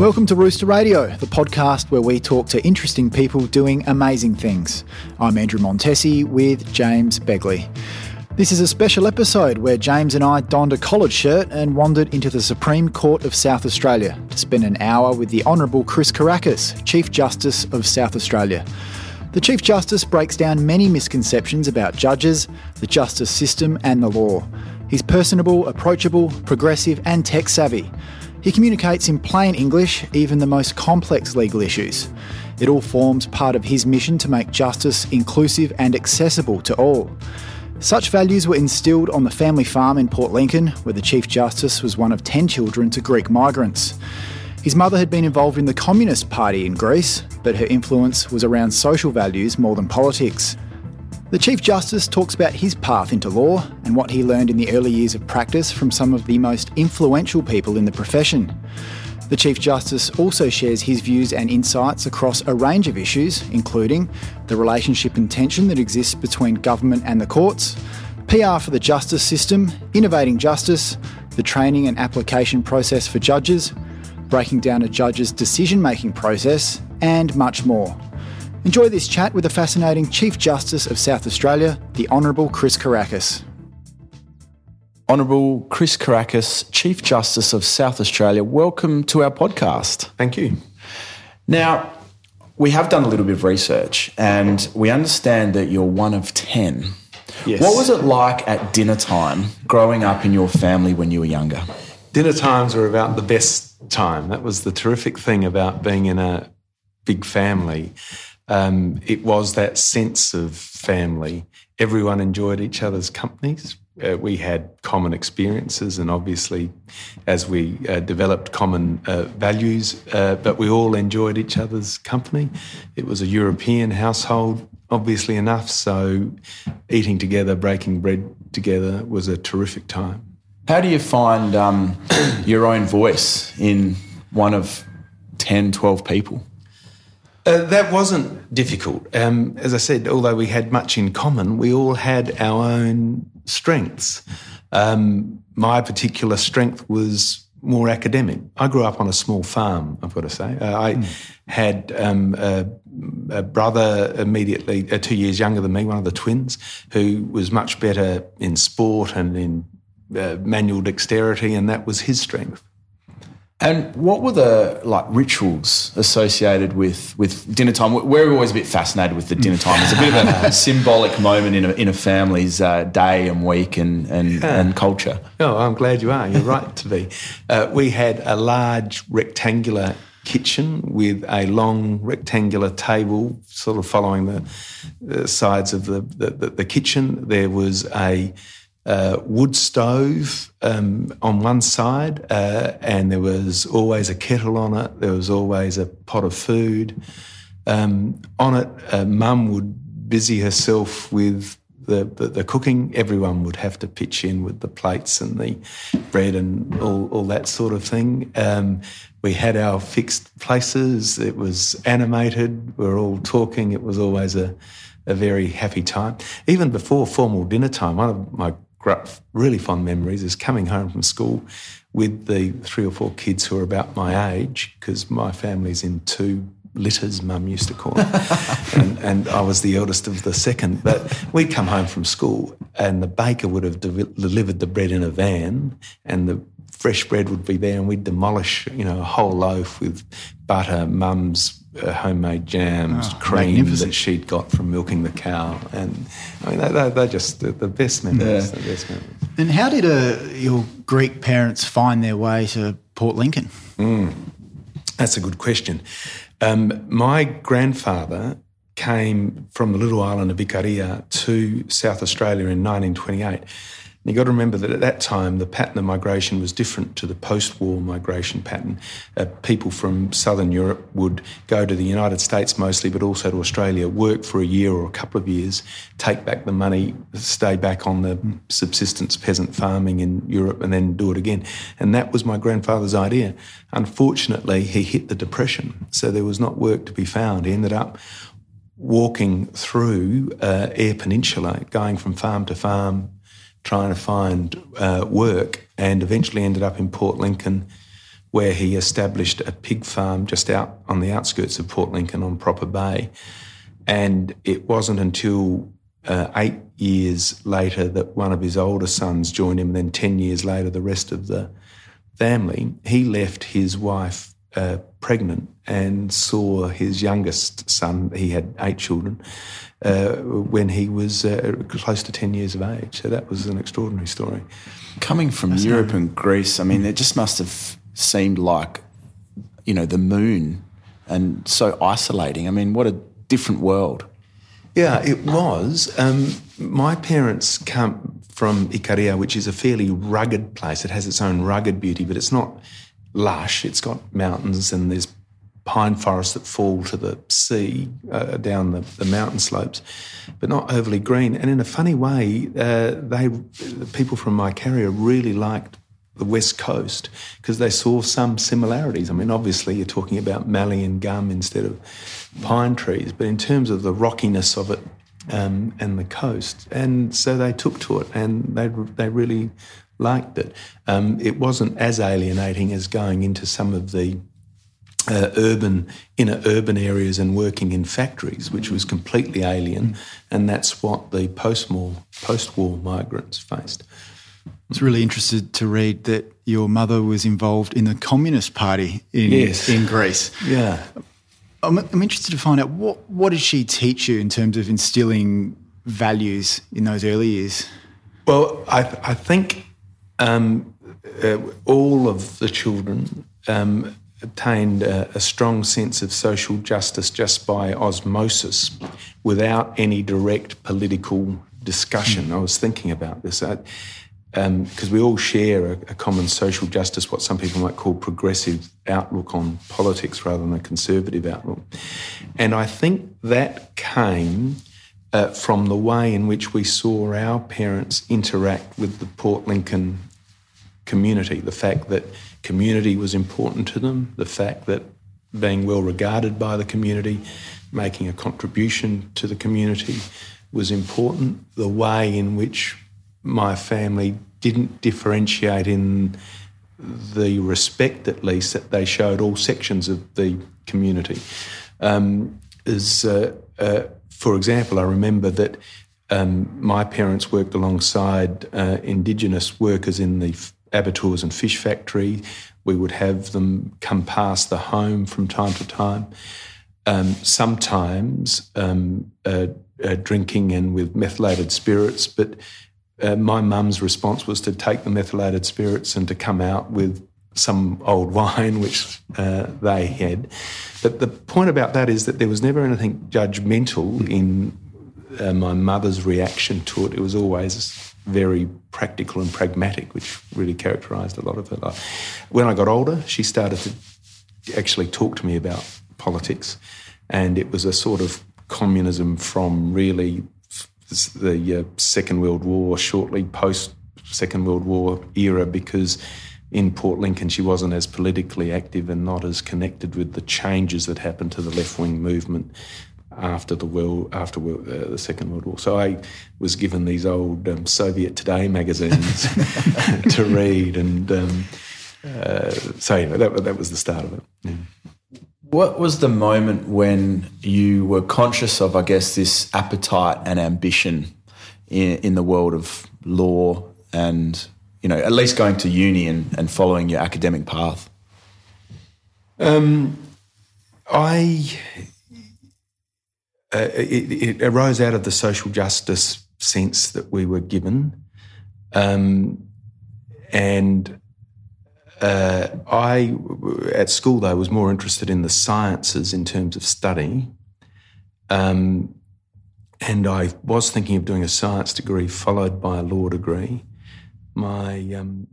Welcome to Rooster Radio, the podcast where we talk to interesting people doing amazing things. I'm Andrew Montesi with James Begley. This is a special episode where James and I donned a collared shirt and wandered into the Supreme Court of South Australia to spend an hour with the Honourable Chris Kourakis, Chief Justice of South Australia. The Chief Justice breaks down many misconceptions about judges, the justice system, and the law. He's personable, approachable, progressive, and tech savvy. He communicates in plain English, even the most complex legal issues. It all forms part of his mission to make justice inclusive and accessible to all. Such values were instilled on the family farm in Port Lincoln, where the Chief Justice was one of 10 children to Greek migrants. His mother had been involved in the Communist Party in Greece, but her influence was around social values more than politics. The Chief Justice talks about his path into law and what he learned in the early years of practice from some of the most influential people in the profession. The Chief Justice also shares his views and insights across a range of issues, including the relationship and tension that exists between government and the courts, PR for the justice system, innovating justice, the training and application process for judges, breaking down a judge's decision making process, and much more. Enjoy this chat with the fascinating Chief Justice of South Australia, the Honourable Chris Kourakis. Honourable Chris Kourakis, Chief Justice of South Australia, welcome to our podcast. Thank you. Now, we have done a little bit of research and we understand that you're one of 10. Yes. What was it like at dinner time growing up in your family when you were younger? Dinner times were about the best time. That was the terrific thing about being in a big family. Um, it was that sense of family. Everyone enjoyed each other's companies. Uh, we had common experiences, and obviously, as we uh, developed common uh, values, uh, but we all enjoyed each other's company. It was a European household, obviously enough, so eating together, breaking bread together was a terrific time. How do you find um, your own voice in one of 10, 12 people? Uh, that wasn't difficult. Um, as I said, although we had much in common, we all had our own strengths. Um, my particular strength was more academic. I grew up on a small farm, I've got to say. Uh, I mm. had um, a, a, brother immediately, uh, two years younger than me, one of the twins, who was much better in sport and in uh, manual dexterity, and that was his strength. And what were the like rituals associated with with dinner time? We're always a bit fascinated with the dinner time. It's a bit of a symbolic moment in a, in a family's uh, day and week and and, yeah. and culture. Oh, I'm glad you are. You're right to be. Uh, we had a large rectangular kitchen with a long rectangular table, sort of following the, the sides of the, the, the kitchen. There was a uh, wood stove um, on one side, uh, and there was always a kettle on it. There was always a pot of food um, on it. Uh, Mum would busy herself with the, the, the, cooking. Everyone would have to pitch in with the plates and the bread and all, all that sort of thing. Um, we had our fixed places. It was animated. We were all talking. It was always a, a very happy time. Even before formal dinner time, one of my really fond memories is coming home from school with the three or four kids who are about my age, because my family's in two litters, mum used to call them. and, and, I was the eldest of the second. But we'd come home from school and the baker would have de- delivered the bread in a van and the fresh bread would be there and we'd demolish, you know, a whole loaf with butter, mum's homemade jams, oh, cream that she'd got from milking the cow, and I mean they're, they're just the, the, best memories. Yeah. The best memories. And how did uh, your Greek parents find their way to Port Lincoln? Mm, that's a good question. Um, my grandfather came from the little island of Ikaria to South Australia in 1928 you've got to remember that at that time, the pattern of migration was different to the post war migration pattern. Uh, people from southern Europe would go to the United States mostly, but also to Australia, work for a year or a couple of years, take back the money, stay back on the subsistence peasant farming in Europe, and then do it again. And that was my grandfather's idea. Unfortunately, he hit the Depression, so there was not work to be found. He ended up walking through uh, Peninsula, going from farm to farm, trying to find uh, work and eventually ended up in Port Lincoln where he established a pig farm just out on the outskirts of Port Lincoln on Proper Bay. And it wasn't until uh, eight years later that one of his older sons joined him, and then 10 years later, the rest of the family. He left his wife uh, pregnant and saw his youngest son, he had eight children, uh, when he was uh, close to 10 years of age. So that was an extraordinary story. Coming from That's Europe and Greece, I mean, it just must have seemed like, you know, the moon and so isolating. I mean, what a different world. Yeah, it was. Um, my parents come from Ikaria, which is a fairly rugged place. It has its own rugged beauty, but it's not lush. It's got mountains and there's pine forests that fall to the sea uh, down the, the, mountain slopes, but not overly green. And in a funny way, uh, they the people from Ikaria really liked the west coast because they saw some similarities. I mean, obviously, you're talking about mallee and gum instead of pine trees, but in terms of the rockiness of it um, and the coast, and so they took to it and they they really liked it. Um, it wasn't as alienating as going into some of the uh, urban inner urban areas and working in factories, which was completely alien, and that's what the post-war post-war migrants faced. I was really interested to read that your mother was involved in the Communist Party in, yes. in Greece. Yeah. I'm, I'm interested to find out what, what did she teach you in terms of instilling values in those early years? Well, I, I think um, uh, all of the children um, obtained a, a, strong sense of social justice just by osmosis without any direct political discussion. Mm. I was thinking about this. I, because um, we all share a, a, common social justice, what some people might call progressive outlook on politics rather than a conservative outlook. And I think that came uh, from the way in which we saw our parents interact with the Port Lincoln community, the fact that community was important to them, the fact that being well regarded by the community, making a contribution to the community was important, the way in which my family didn't differentiate in the respect, at least, that they showed all sections of the community. Um, is, uh, uh, for example, I remember that um, my parents worked alongside uh, Indigenous workers in the abattoirs and fish factory. We would have them come past the home from time to time. Um, sometimes um, uh, uh, drinking and with methylated spirits, but uh, my mum's response was to take the methylated spirits and to come out with some old wine, which uh, they had. But the point about that is that there was never anything judgmental in uh, my mother's reaction to it. It was always very practical and pragmatic, which really characterised a lot of her life. When I got older, she started to actually talk to me about politics, and it was a sort of communism from really the uh, Second World War, shortly post Second World War era, because in Port Lincoln she wasn't as politically active and not as connected with the changes that happened to the left wing movement after the world after uh, the Second World War. So I was given these old um, Soviet Today magazines to read, and um, uh, so you know, that that was the start of it. Yeah. What was the moment when you were conscious of, I guess, this appetite and ambition in, in the world of law and, you know, at least going to uni and, and following your academic path? Um, I uh, it, it, arose out of the social justice sense that we were given, um, and uh, I, at school, though, was more interested in the sciences in terms of study. Um, and I was thinking of doing a science degree followed by a law degree. My um,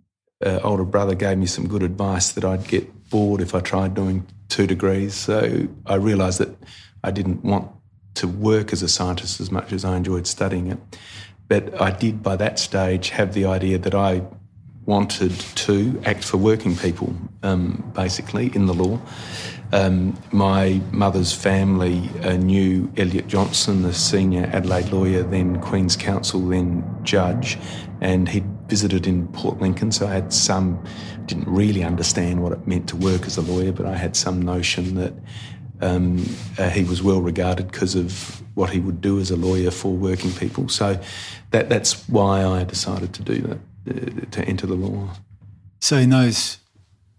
uh, older brother gave me some good advice that I'd get bored if I tried doing two degrees. So I realised that I didn't want to work as a scientist as much as I enjoyed studying it. But I did by that stage have the idea that I wanted to act for working people, um, basically, in the law. Um, my mother's family uh, knew Elliott Johnston, the senior Adelaide lawyer, then Queen's Counsel, then judge, and he'd visited in Port Lincoln, so I had some, didn't really understand what it meant to work as a lawyer, but I had some notion that um, uh, he was well regarded because of what he would do as a lawyer for working people. So that, that's why I decided to do that, uh, to enter the law. So in those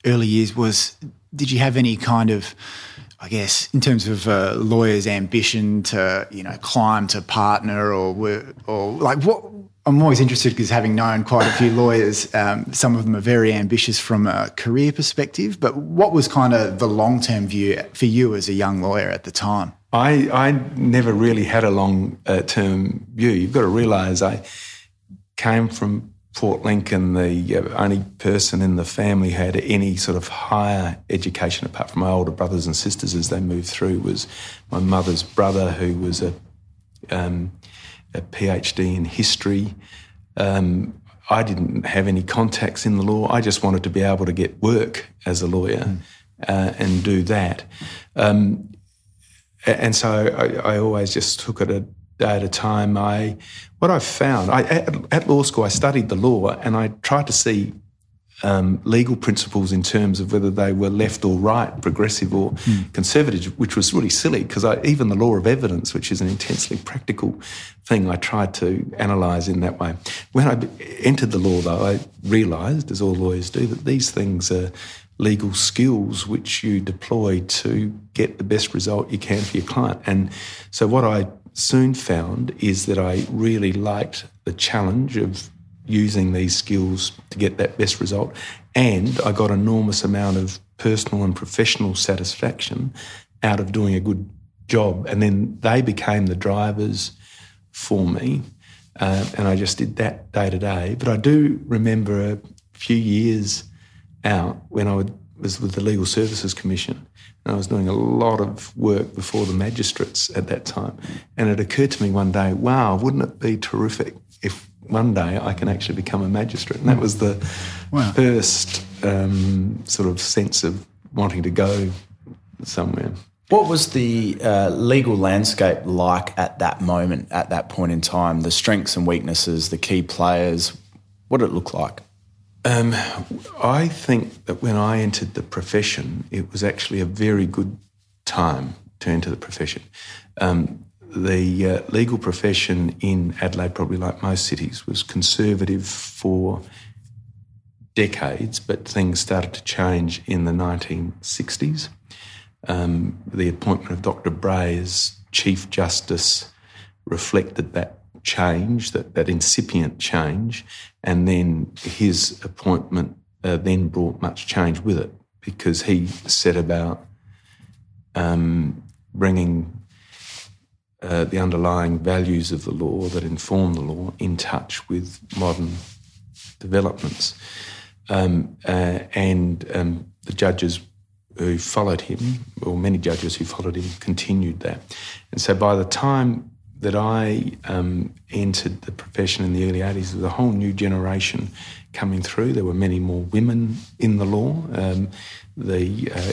early years, was did you have any kind of I guess, in terms of a lawyer's ambition to, you know, climb to partner or, or like what, I'm always interested because having known quite a few lawyers, um, some of them are very ambitious from a career perspective. But what was kind of the long term view for you as a young lawyer at the time? I, I never really had a long uh, term view. You've got to realise I came from Port Lincoln, the uh, only person in the family who had any sort of higher education apart from my older brothers and sisters as they moved through was my mother's brother, who was a, um, a PhD in history. Um, I didn't have any contacts in the law. I just wanted to be able to get work as a lawyer mm. uh, and do that. Um, and so I, I, always just took it a day at a time. I what I found I, at, at, law school, I studied the law and I tried to see um, legal principles in terms of whether they were left or right, progressive or mm. conservative, which was really silly because even the law of evidence, which is an intensely practical thing, I tried to analyse in that way. When I entered the law, though, I realised, as all lawyers do, that these things are legal skills which you deploy to get the best result you can for your client. And so what I soon found is that I really liked the challenge of using these skills to get that best result. And I got enormous amount of personal and professional satisfaction out of doing a good job. And then they became the drivers for me. Uh, and I just did that day to day. But I do remember a few years out when I would, was with the Legal Services Commission and I was doing a lot of work before the magistrates at that time. And it occurred to me one day, wow, wouldn't it be terrific if one day I can actually become a magistrate? And that was the wow. first um, sort of sense of wanting to go somewhere. What was the uh, legal landscape like at that moment, at that point in time? The strengths and weaknesses, the key players, what did it look like? Um, I think that when I entered the profession, it was actually a very good time to enter the profession. Um, the uh, legal profession in Adelaide, probably like most cities, was conservative for decades, but things started to change in the 1960s. Um, the appointment of Dr. Bray as Chief Justice reflected that change, that, that incipient change, and then his appointment uh, then brought much change with it because he set about um, bringing uh, the underlying values of the law that inform the law in touch with modern developments. Um, uh, and um, the judges who followed him, or many judges who followed him, continued that. And so by the time that I um, entered the profession in the early 80s, there was a whole new generation coming through. There were many more women in the law. Um, the uh,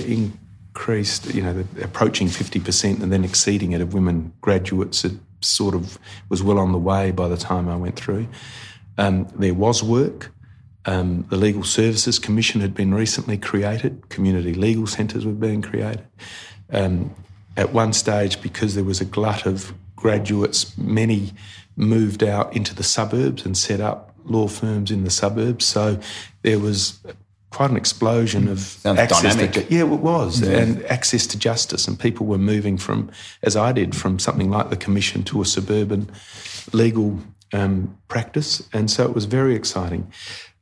increased, you know, approaching 50% and then exceeding it of women graduates It sort of was well on the way by the time I went through. Um, there was work. Um, the Legal Services Commission had been recently created. Community legal centres were being created. Um, at one stage, because there was a glut of graduates, many moved out into the suburbs and set up law firms in the suburbs. So there was quite an explosion of Sounds access dynamic. to yeah, it was, yeah. and access to justice, and people were moving from, as I did, from something like the commission to a suburban legal um, practice, and so it was very exciting.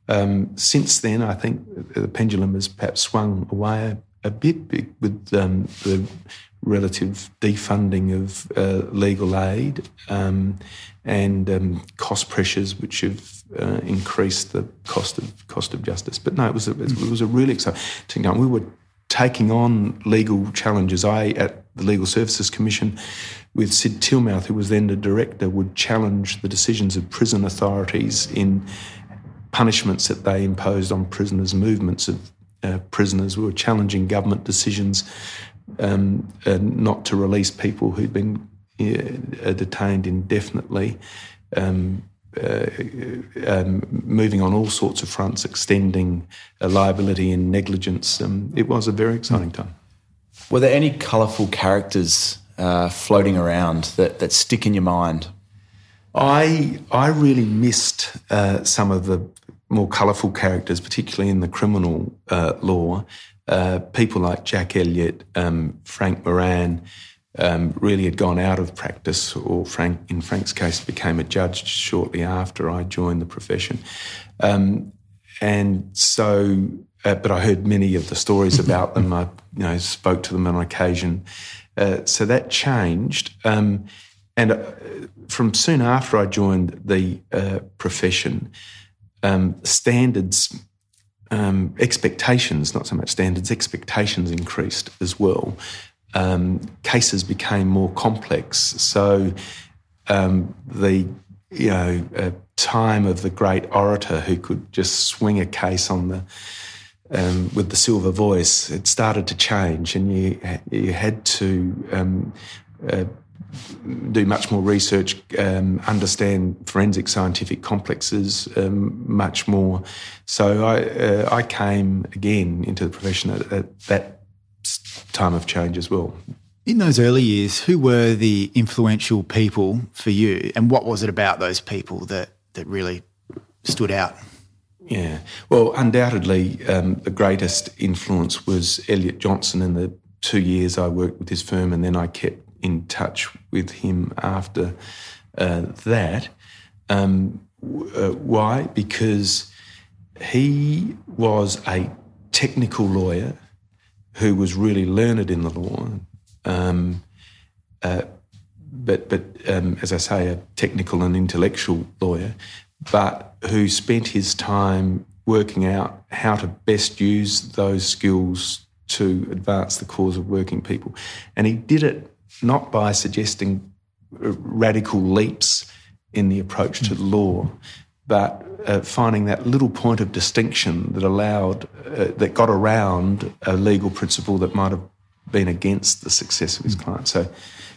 Um, since then, I think the pendulum has perhaps swung away a, a bit with um, the relative defunding of uh, legal aid um, and um, cost pressures, which have uh, increased the cost of cost of justice. But no, it was a, it was a really exciting time. We were taking on legal challenges. I at the Legal Services Commission with Sid Tilmouth, who was then the director, would challenge the decisions of prison authorities in punishments that they imposed on prisoners, movements of uh, prisoners. We were challenging government decisions um, uh, not to release people who'd been uh, detained indefinitely. Um, uh, um, moving on all sorts of fronts, extending uh, liability and negligence. Um, it was a very exciting time. Were there any colourful characters uh, floating around that, that stick in your mind? I I really missed uh, some of the more colourful characters, particularly in the criminal uh, law. Uh, people like Jack Elliott, um, Frank Moran, um, really had gone out of practice, or Frank, in Frank's case, became a judge shortly after I joined the profession. Um, and so, uh, but I heard many of the stories about them. I, you know, spoke to them on occasion. Uh, so that changed. Um, and uh, from soon after I joined the uh, profession, um, standards, um, expectations, not so much standards, expectations increased as well um, cases became more complex. So um, the you know uh, time of the great orator who could just swing a case on the um, with the silver voice, it started to change, and you you had to um, uh, do much more research, um, understand forensic scientific complexes um, much more. So I uh, I came again into the profession at, at that time of change as well. In those early years, who were the influential people for you, and what was it about those people that that really stood out? Yeah, well, undoubtedly, um, the greatest influence was Elliott Johnston in the two years I worked with his firm, and then I kept in touch with him after uh, that. Um, uh, why? Because he was a technical lawyer who was really learned in the law, um, uh, but but um, as I say, a technical and intellectual lawyer, but who spent his time working out how to best use those skills to advance the cause of working people, and he did it not by suggesting radical leaps in the approach to the law, but uh, finding that little point of distinction that allowed, uh, that got around a legal principle that might have been against the success of his client. So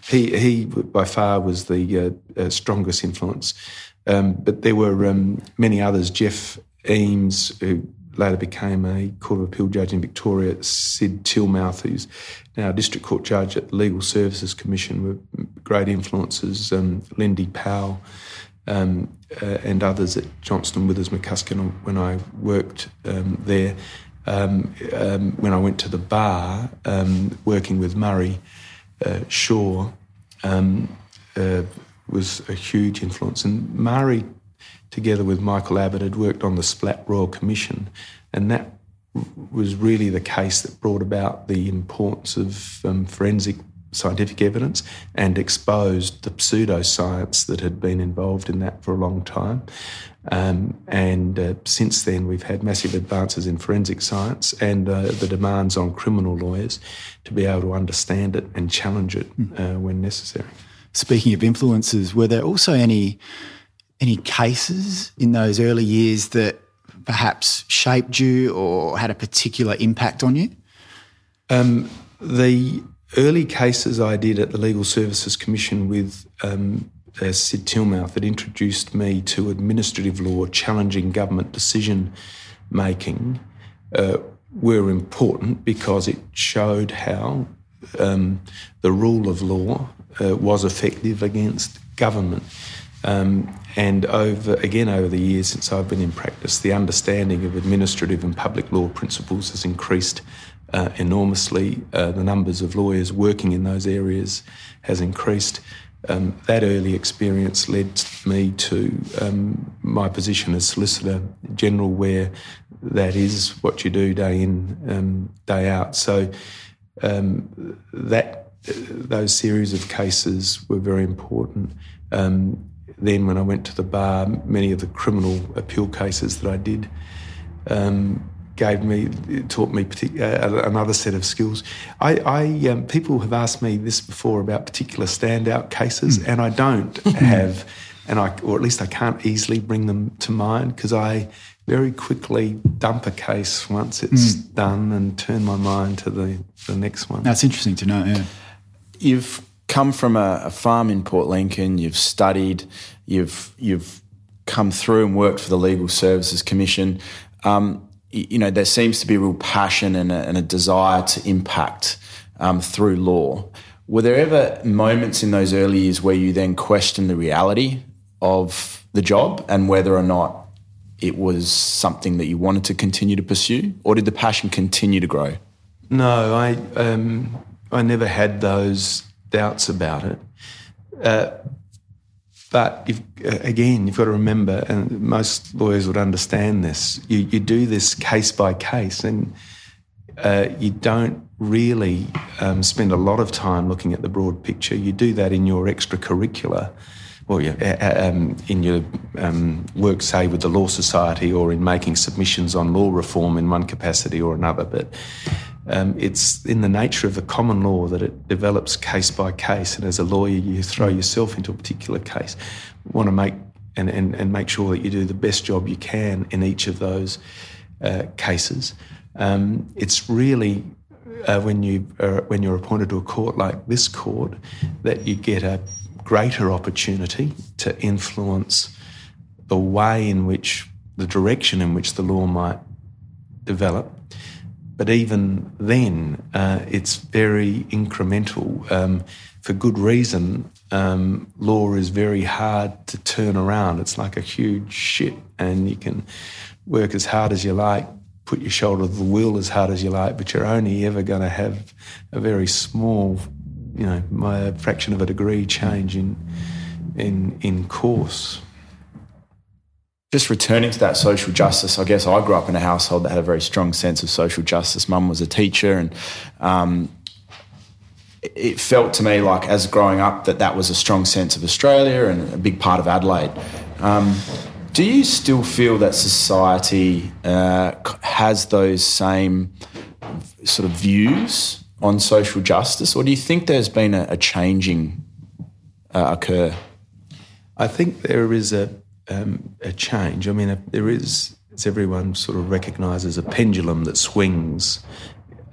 he, he by far was the uh, uh strongest influence. Um, but there were um, many others. Jeff Eames, who later became a Court of Appeal judge in Victoria, Sid Tilmouth, who's now a District Court judge at the Legal Services Commission, were great influences. Um, Lindy Powell, um, uh, and others at Johnston Withers McCusker when I worked um, there. Um, um, when I went to the bar, um, working with Murray uh, Shaw um, uh, was a huge influence. And Murray, together with Michael Abbott, had worked on the Splatt Royal Commission, and that was really the case that brought about the importance of forensic scientific evidence and exposed the pseudoscience that had been involved in that for a long time. Um, and uh, since then, we've had massive advances in forensic science and uh, the demands on criminal lawyers to be able to understand it and challenge it uh, when necessary. Speaking of influences, were there also any any cases in those early years that perhaps shaped you or had a particular impact on you? Um, the early cases I did at the Legal Services Commission with um, uh, Sid Tilmouth that introduced me to administrative law challenging government decision making uh, were important because it showed how um, the rule of law uh, was effective against government. Um, and over again over the years since I've been in practice, the understanding of administrative and public law principles has increased uh, enormously. Uh, the numbers of lawyers working in those areas has increased. Um, that early experience led me to um, my position as Solicitor General, where that is what you do day in, um, day out. So um, that those series of cases were very important. Um, then, when I went to the bar, many of the criminal appeal cases that I did um, gave me, taught me uh, another set of skills. I, I um, people have asked me this before about particular standout cases, mm. and I don't have, and I, or at least I can't easily bring them to mind because I very quickly dump a case once it's mm. done and turn my mind to the, the next one. That's interesting to know. Yeah, you've come from a, a farm in Port Lincoln. You've studied. You've you've come through and worked for the Legal Services Commission, um, you know, there seems to be real passion and a, and a desire to impact um, through law. Were there ever moments in those early years where you then questioned the reality of the job and whether or not it was something that you wanted to continue to pursue, or did the passion continue to grow? No, I um, I never had those doubts about it. Uh, but uh, again, you've got to remember, and most lawyers would understand this. You, you do this case by case, and uh, you don't really um, spend a lot of time looking at the broad picture. You do that in your extracurricular, or yeah, um, in your um, work, say, with the Law Society, or in making submissions on law reform in one capacity or another. But um, it's in the nature of the common law that it develops case by case, and as a lawyer, you throw yourself into a particular case. Want to make and, and, and make sure that you do the best job you can in each of those uh, cases. Um, it's really uh, when you uh, when you're appointed to a court like this court that you get a greater opportunity to influence the way in which the direction in which the law might develop but even then, uh, it's very incremental. Um, for good reason, um, law is very hard to turn around. It's like a huge ship, and you can work as hard as you like, put your shoulder to the wheel as hard as you like, but you're only ever going to have a very small, you know, fraction of a degree change in in in course just returning to that social justice, I guess I grew up in a household that had a very strong sense of social justice. Mum was a teacher, and um, it felt to me like, as growing up, that that was a strong sense of Australia and a big part of Adelaide. Um, do you still feel that society uh, has those same sort of views on social justice, or do you think there's been a, a changing uh, occur? I think there is a um, a change. I mean, there is, as everyone sort of recognises, a pendulum that swings.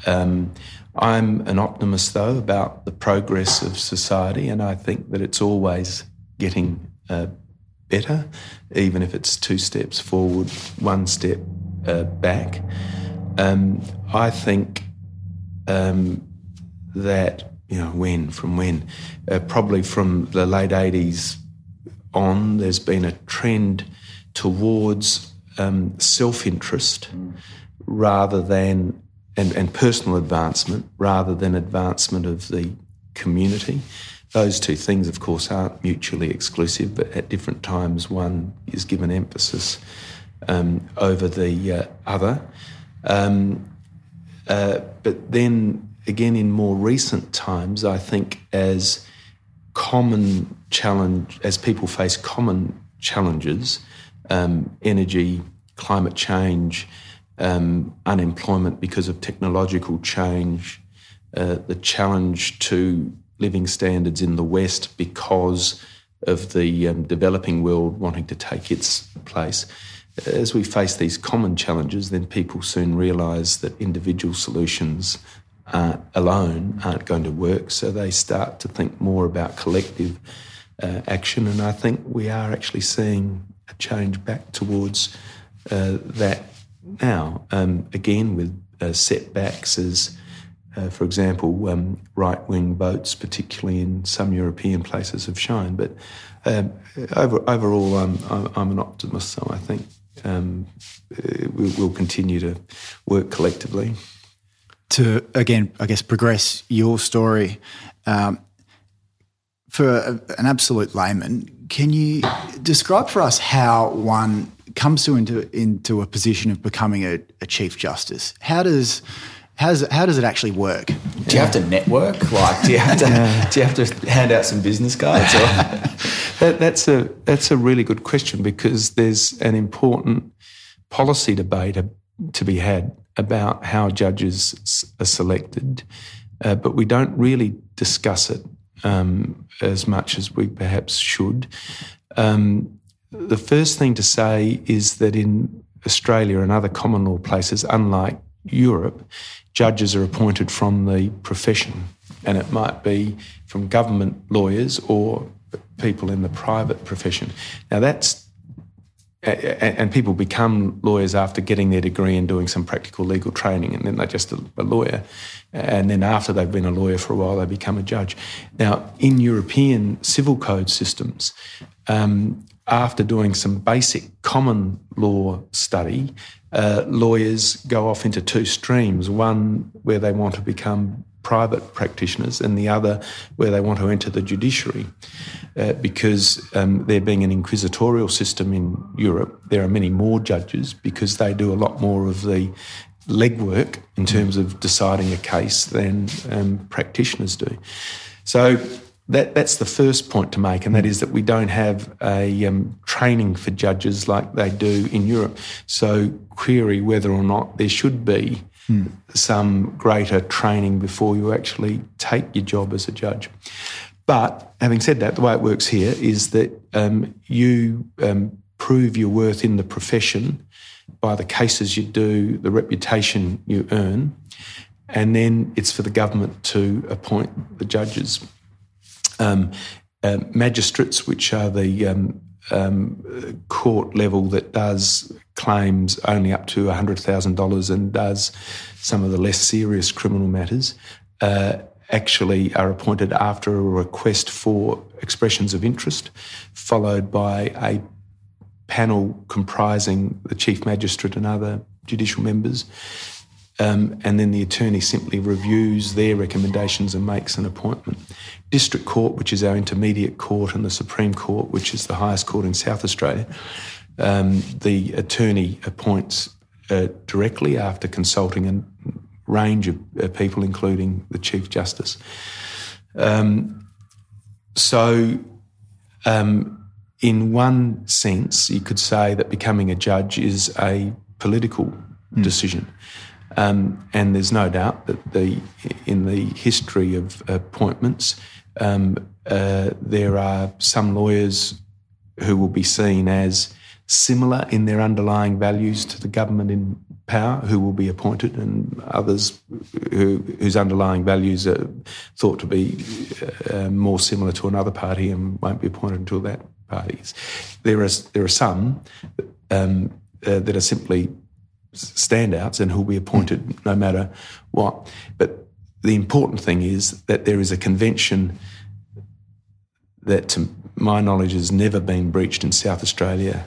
Um, I'm an optimist, though, about the progress of society, and I think that it's always getting uh, better, even if it's two steps forward, one step uh, back. Um, I think um, that, you know, when, from when? Uh, probably from the late 80s on, there's been a trend towards um, self interest mm. rather than, and, and personal advancement rather than advancement of the community. Those two things, of course, aren't mutually exclusive, but at different times one is given emphasis um, over the uh, other. Um, uh, but then again, in more recent times, I think as common challenge, as people face common challenges, um, energy, climate change, um, unemployment because of technological change, uh, the challenge to living standards in the West because of the um, developing world wanting to take its place. As we face these common challenges, then people soon realise that individual solutions alone aren't going to work. So they start to think more about collective uh, action. And I think we are actually seeing a change back towards uh, that now. Um, again, with uh, setbacks as, uh, for example, um, right wing votes, particularly in some European places, have shown. But um, over, overall, I'm, I'm, an optimist, so I think um, uh, we'll continue to work collectively to again, I guess, progress your story. Um, for a, an absolute layman, can you describe for us how one comes to into into a position of becoming a, a chief justice? How does how does, it, how does it actually work? Do you have to network? Like, do you have to yeah. do you have to hand out some business cards? that, that's a that's a really good question because there's an important policy debate to be had about how judges are selected, uh, but we don't really discuss it um, as much as we perhaps should. Um, the first thing to say is that in Australia and other common law places, unlike Europe, judges are appointed from the profession, and it might be from government lawyers or people in the private profession. Now, that's and people become lawyers after getting their degree and doing some practical legal training, and then they're just a, lawyer. And then after they've been a lawyer for a while, they become a judge. Now, in European civil code systems, um, after doing some basic common law study, uh, lawyers go off into two streams one where they want to become private practitioners, and the other where they want to enter the judiciary. Uh, because um, there being an inquisitorial system in Europe, there are many more judges because they do a lot more of the legwork in terms of deciding a case than um, practitioners do. So that, that's the first point to make, and that is that we don't have a um, training for judges like they do in Europe. So, query whether or not there should be mm. some greater training before you actually take your job as a judge. But having said that, the way it works here is that um, you um, prove your worth in the profession by the cases you do, the reputation you earn, and then it's for the government to appoint the judges. Um, uh, magistrates, which are the um, um, court level that does claims only up to $100,000 and does some of the less serious criminal matters, uh, actually are appointed after a request for expressions of interest, followed by a panel comprising the Chief Magistrate and other judicial members. Um, and then the attorney simply reviews their recommendations and makes an appointment. District Court, which is our intermediate court, and the Supreme Court, which is the highest court in South Australia, um, the attorney appoints uh, directly after consulting a range of uh, people, including the Chief Justice. Um, so, um, in one sense, you could say that becoming a judge is a political mm. decision. Um, and there's no doubt that the in the history of appointments, um, uh, there are some lawyers who will be seen as similar in their underlying values to the government in power who will be appointed, and others who, whose underlying values are thought to be uh, more similar to another party and won't be appointed until that party is. There are there are some um, uh, that are simply standouts and who'll be appointed no matter what. But the important thing is that there is a convention that, to my knowledge, has never been breached in South Australia.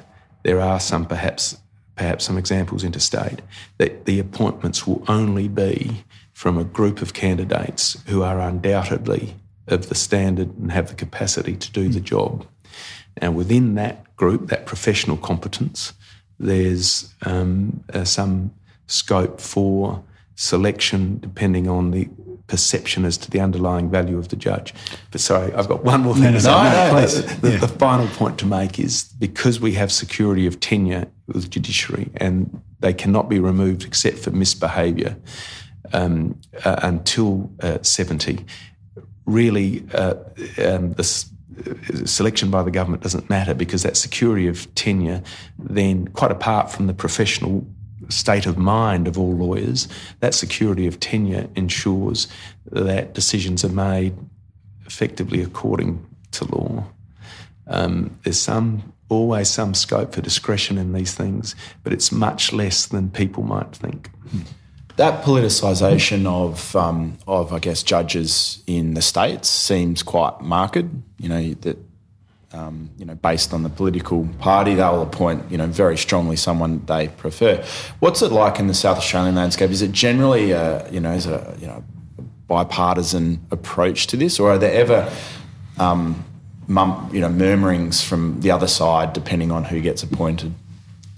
There are some, perhaps, perhaps some examples interstate, that the appointments will only be from a group of candidates who are undoubtedly of the standard and have the capacity to do the job. And within that group, that professional competence, there's um, uh, some scope for selection depending on the perception as to the underlying value of the judge. But sorry, I've got one more thing to say. No, no, the, yeah. the, final point to make is because we have security of tenure with the judiciary and they cannot be removed except for misbehaviour um, uh, until uh, 70, really uh, um, this selection by the government doesn't matter because that security of tenure, then quite apart from the professional state of mind of all lawyers, that security of tenure ensures that decisions are made effectively according to law. Um, there's some always some scope for discretion in these things, but it's much less than people might think. That politicisation of, um, of, I guess, judges in the states seems quite marked. You know that, um, you know, based on the political party, they'll appoint, you know, very strongly someone they prefer. What's it like in the South Australian landscape? Is it generally, a, you know, is a, you know, bipartisan approach to this, or are there ever, um, mum, you know, murmurings from the other side depending on who gets appointed?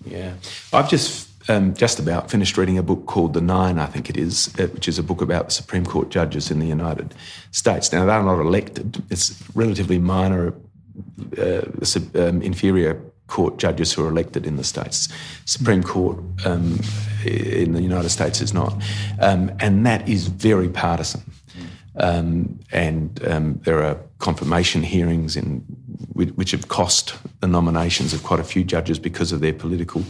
Yeah, I've just um, just about finished reading a book called The Nine, I think it is, uh, which is a book about the Supreme Court judges in the United States. Now, they're not elected, it's relatively minor, uh, um, inferior court judges who are elected in the states. Supreme Court um, in the United States is not. Um, and that is very partisan. Um, and um, there are confirmation hearings in which have cost the nominations of quite a few judges because of their political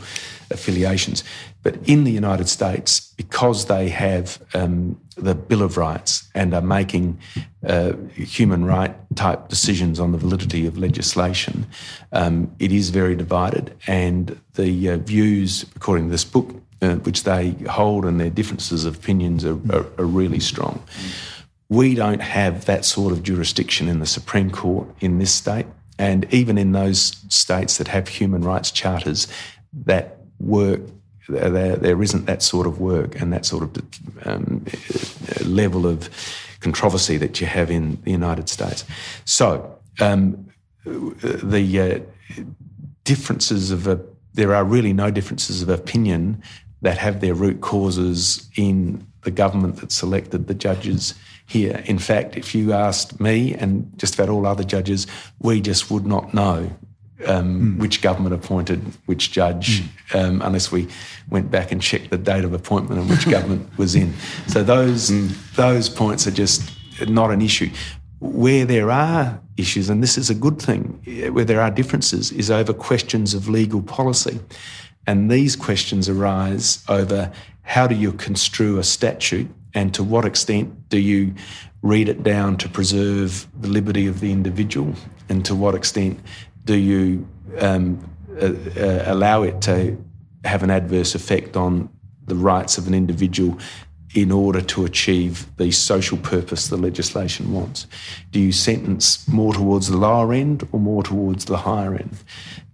affiliations. But in the United States, because they have um, the Bill of Rights and are making uh, human right type decisions on the validity of legislation, um, it is very divided. And the uh, views, according to this book, uh, which they hold and their differences of opinions are, are, are really strong. We don't have that sort of jurisdiction in the Supreme Court in this state. And even in those states that have human rights charters, that work there, there isn't that sort of work and that sort of um, level of controversy that you have in the United States. So um, the uh, differences of a, there are really no differences of opinion that have their root causes in the government that selected the judges here. In fact, if you asked me and just about all other judges, we just would not know um, mm. which government appointed which judge mm. um, unless we went back and checked the date of appointment and which government was in. So those mm. those points are just not an issue. Where there are issues, and this is a good thing, where there are differences, is over questions of legal policy. And these questions arise over how do you construe a statute and to what extent do you read it down to preserve the liberty of the individual and to what extent do you um, uh, uh, allow it to have an adverse effect on the rights of an individual in order to achieve the social purpose the legislation wants? Do you sentence more towards the lower end or more towards the higher end?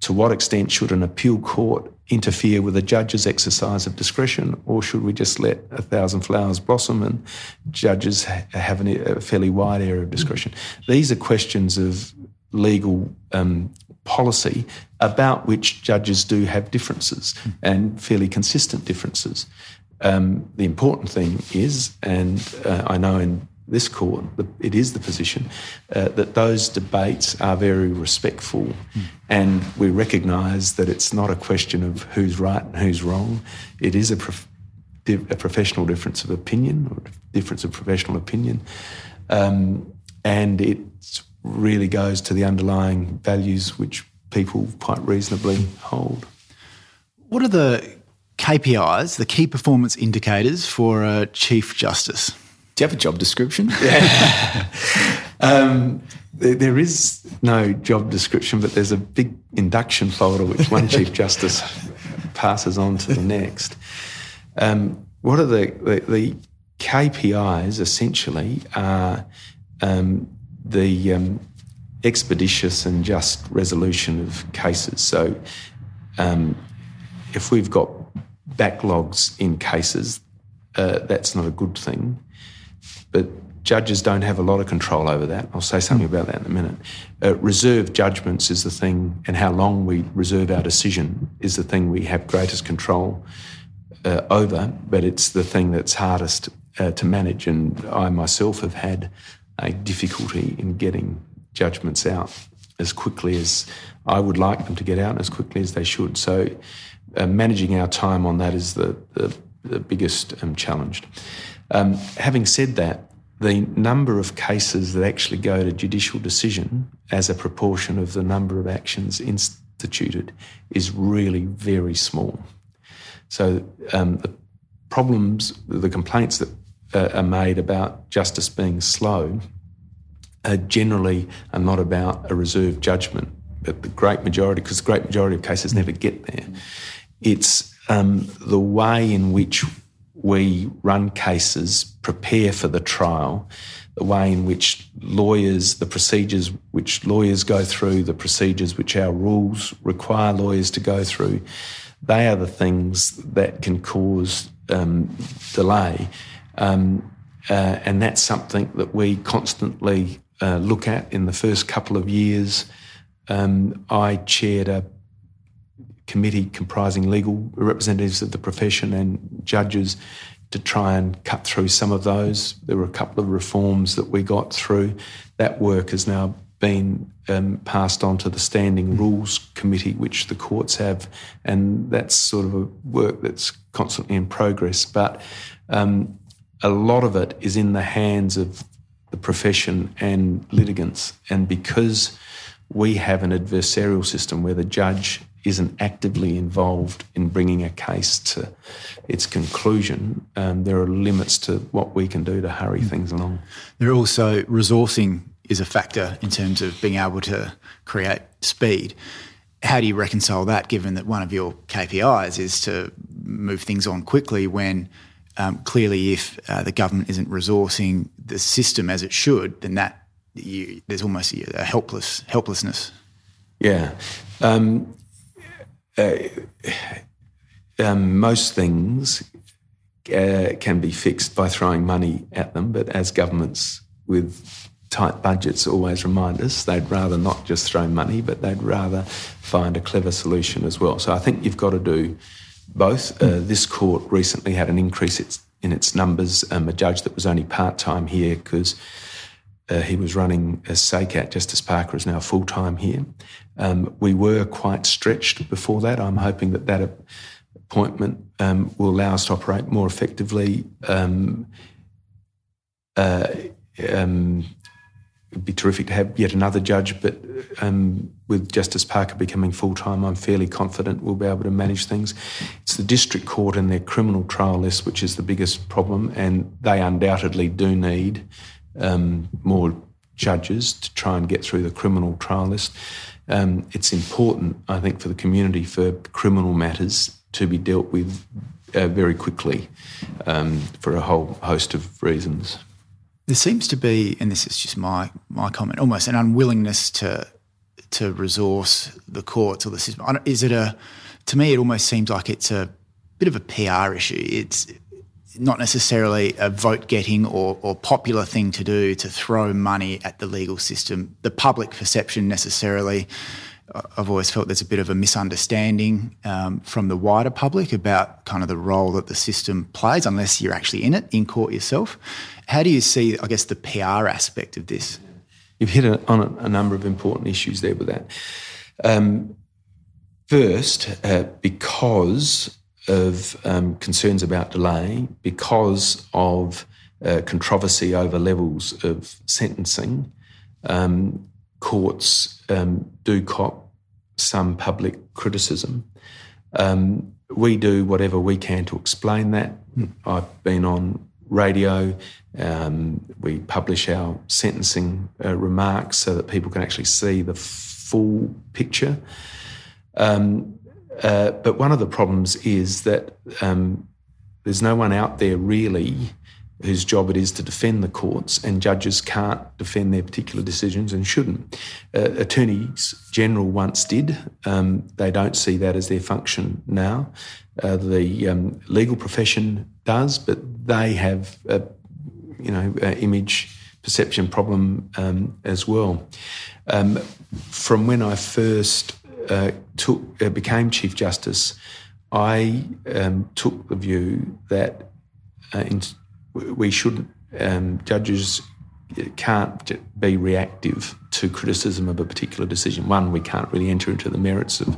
To what extent should an appeal court interfere with a judge's exercise of discretion, or should we just let a thousand flowers blossom and judges have a fairly wide area of discretion? These are questions of legal um, policy about which judges do have differences and fairly consistent differences. Um, the important thing is, and uh, I know in this court, it is the position uh, that those debates are very respectful, mm. and we recognise that it's not a question of who's right and who's wrong. It is a, prof- a professional difference of opinion, or difference of professional opinion, um, and it really goes to the underlying values which people quite reasonably hold. What are the KPIs, the key performance indicators for a Chief Justice? Do you have a job description? Yeah. um, there, there is no job description, but there's a big induction folder which one Chief Justice passes on to the next. Um, what are the, the, the, KPIs essentially are um, the um, expeditious and just resolution of cases. So um, if we've got backlogs in cases, uh, that's not a good thing. But judges don't have a lot of control over that. I'll say something about that in a minute. Uh, reserved judgments is the thing, and how long we reserve our decision is the thing we have greatest control uh, over, but it's the thing that's hardest uh, to manage. And I myself have had a difficulty in getting judgments out as quickly as I would like them to get out, as quickly as they should. So, uh, managing our time on that is the, the, the biggest um, challenge. Um, having said that, the number of cases that actually go to judicial decision as a proportion of the number of actions instituted is really very small. So um, the problems, the complaints that uh, are made about justice being slow are generally are not about a reserved judgment, but the great majority, because the great majority of cases never get there. It's um, the way in which we run cases, prepare for the trial, the way in which lawyers, the procedures which lawyers go through, the procedures which our rules require lawyers to go through, they are the things that can cause um, delay. Um, uh, and that's something that we constantly uh, look at in the first couple of years. Um, I chaired a committee comprising legal representatives of the profession and judges to try and cut through some of those. There were a couple of reforms that we got through. That work has now been um, passed on to the Standing Rules Committee, which the courts have, and that's sort of a work that's constantly in progress. But um, a lot of it is in the hands of the profession and litigants, and because we have an adversarial system where the judge isn't actively involved in bringing a case to its conclusion, um, there are limits to what we can do to hurry mm. things along. There are also resourcing is a factor in terms of being able to create speed. How do you reconcile that given that one of your KPIs is to move things on quickly when um, clearly if uh, the government isn't resourcing the system as it should, then that you, there's almost a helpless helplessness. Yeah. Um, uh, um, most things uh, can be fixed by throwing money at them, but as governments with tight budgets always remind us, they'd rather not just throw money, but they'd rather find a clever solution as well. So I think you've got to do both. Uh, this court recently had an increase in its numbers. Um, a judge that was only part time here because uh, he was running as SACAT. Justice Parker is now full time here. Um, we were quite stretched before that. I'm hoping that that appointment um, will allow us to operate more effectively. Um, uh, um, it'd be terrific to have yet another judge, but um, with Justice Parker becoming full time, I'm fairly confident we'll be able to manage things. It's the district court and their criminal trial list which is the biggest problem, and they undoubtedly do need um, more judges to try and get through the criminal trial list. Um, it's important, I think, for the community for criminal matters to be dealt with uh, very quickly um, for a whole host of reasons. There seems to be, and this is just my my comment, almost an unwillingness to to resource the courts or the system. Is it a? To me, it almost seems like it's a bit of a PR issue. It's not necessarily a vote getting or, or popular thing to do to throw money at the legal system. The public perception necessarily, I've always felt there's a bit of a misunderstanding um, from the wider public about kind of the role that the system plays, unless you're actually in it, in court yourself. How do you see, I guess, the PR aspect of this? You've hit a, on a, a, number of important issues there with that. Um, first, uh, because of um, concerns about delay because of uh, controversy over levels of sentencing, um, courts um, do cop some public criticism. Um, we do whatever we can to explain that. Mm. I've been on radio. Um, we publish our sentencing uh, remarks so that people can actually see the full picture. Um, uh, but one of the problems is that um, there's no one out there really whose job it is to defend the courts, and judges can't defend their particular decisions and shouldn't. Uh, attorneys general once did. Um, they don't see that as their function now. Uh, the um, legal profession does, but they have a you know image perception problem um, as well. Um, from when I first uh, took uh, became Chief Justice, I um, took the view that uh, in, we should um, judges can't be reactive to criticism of a particular decision. One, we can't really enter into the merits of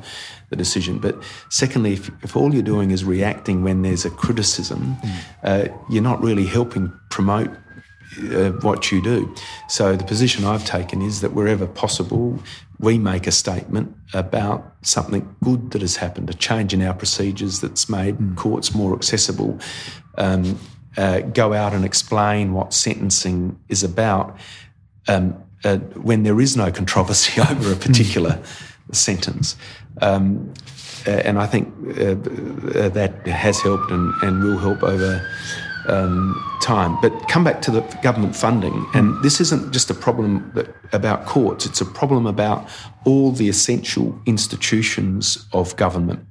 the decision. But secondly, if, if all you're doing is reacting when there's a criticism, mm. uh, you're not really helping promote uh, what you do. So the position I've taken is that wherever possible, we make a statement about something good that has happened, a change in our procedures that's made mm. courts more accessible. Um, uh, go out and explain what sentencing is about um, uh, when there is no controversy over a particular sentence. Um, uh, and I think uh, uh, that has helped and, and will help over um, time. But come back to the government funding, and this isn't just a problem that, about courts, it's a problem about all the essential institutions of government.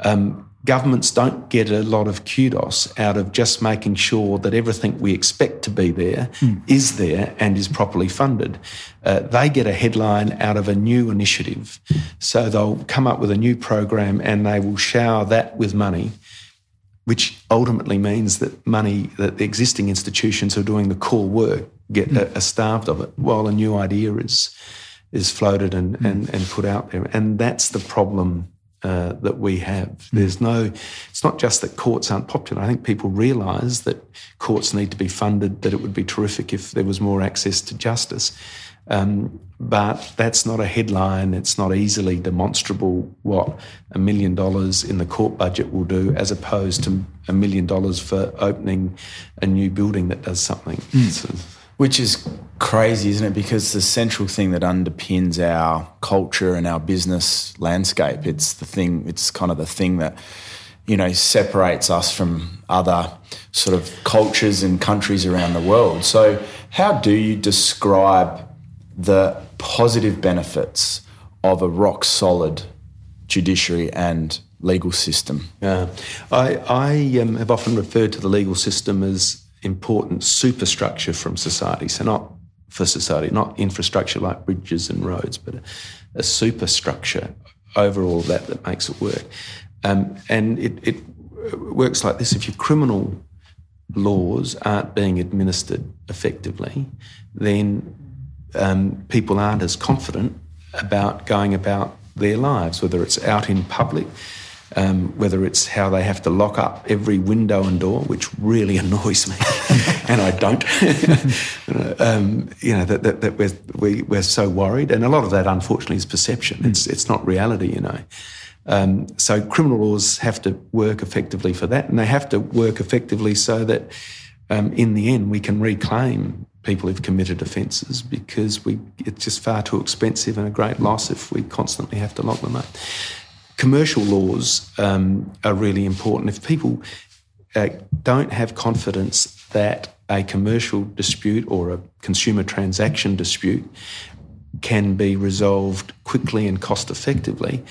Um, governments don't get a lot of kudos out of just making sure that everything we expect to be there mm. is there and is properly funded. Uh, they get a headline out of a new initiative. So they'll come up with a new program and they will shower that with money which ultimately means that money that the existing institutions who are doing the core work get mm. starved of it, while a new idea is is floated and, mm. and, and put out there. And that's the problem uh, that we have. Mm. There's no, it's not just that courts aren't popular. I think people realise that courts need to be funded, that it would be terrific if there was more access to justice. Um, but that's not a headline. It's not easily demonstrable what a million dollars in the court budget will do, as opposed to a million dollars for opening a new building that does something. Mm. So, which is crazy, isn't it? Because the central thing that underpins our culture and our business landscape, it's the thing, it's kind of the thing that, you know, separates us from other sort of cultures and countries around the world. So, how do you describe the positive benefits of a rock solid judiciary and legal system? Yeah. I, I um, have often referred to the legal system as important superstructure from society. So not for society, not infrastructure like bridges and roads, but a, a superstructure over all that that makes it work. Um, and it, it works like this: if your criminal laws aren't being administered effectively, then um, people aren't as confident about going about their lives, whether it's out in public um, whether it's how they have to lock up every window and door, which really annoys me, and I don't. um, you know that, that, that we're we, are we are so worried, and a lot of that, unfortunately, is perception. Mm. It's it's not reality, you know. Um, so criminal laws have to work effectively for that, and they have to work effectively so that, um, in the end, we can reclaim people who've committed offences because we it's just far too expensive and a great loss if we constantly have to lock them up commercial laws um, are really important. If people uh, don't have confidence that a commercial dispute or a consumer transaction dispute can be resolved quickly and cost effectively,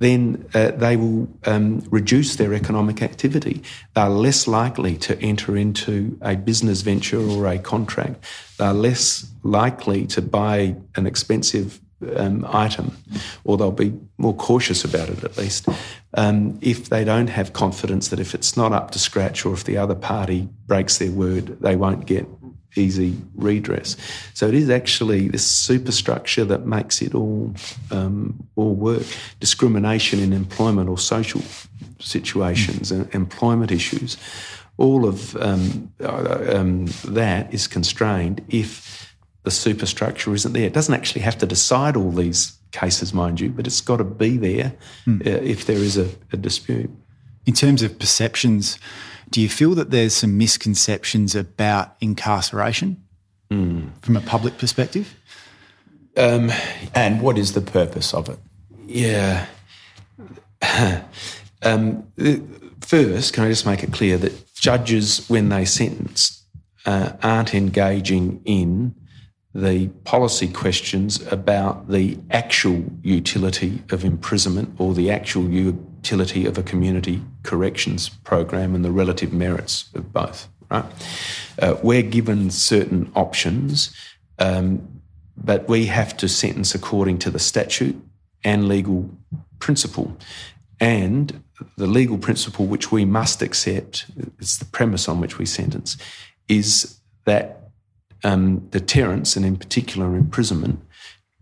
then uh, they will um, reduce their economic activity. They're less likely to enter into a business venture or a contract. They're less likely to buy an expensive um, item, or they'll be more cautious about it at least, um, if they don't have confidence that if it's not up to scratch or if the other party breaks their word, they won't get easy redress. So it is actually this superstructure that makes it all um, all work. Discrimination in employment or social situations and employment issues, all of um, uh, um, that is constrained if the superstructure isn't there. It doesn't actually have to decide all these cases, mind you, but it's got to be there mm. uh, if there is a, a, dispute. In terms of perceptions, do you feel that there's some misconceptions about incarceration mm. from a public perspective? Um, and what is the purpose of it? Yeah. um, first, can I just make it clear that judges, when they sentence, uh, aren't engaging in the policy questions about the actual utility of imprisonment or the actual utility of a community corrections program and the relative merits of both. Right? Uh, we're given certain options, um, but we have to sentence according to the statute and legal principle. And the legal principle which we must accept, it's the premise on which we sentence, is that um, deterrence, and in particular imprisonment,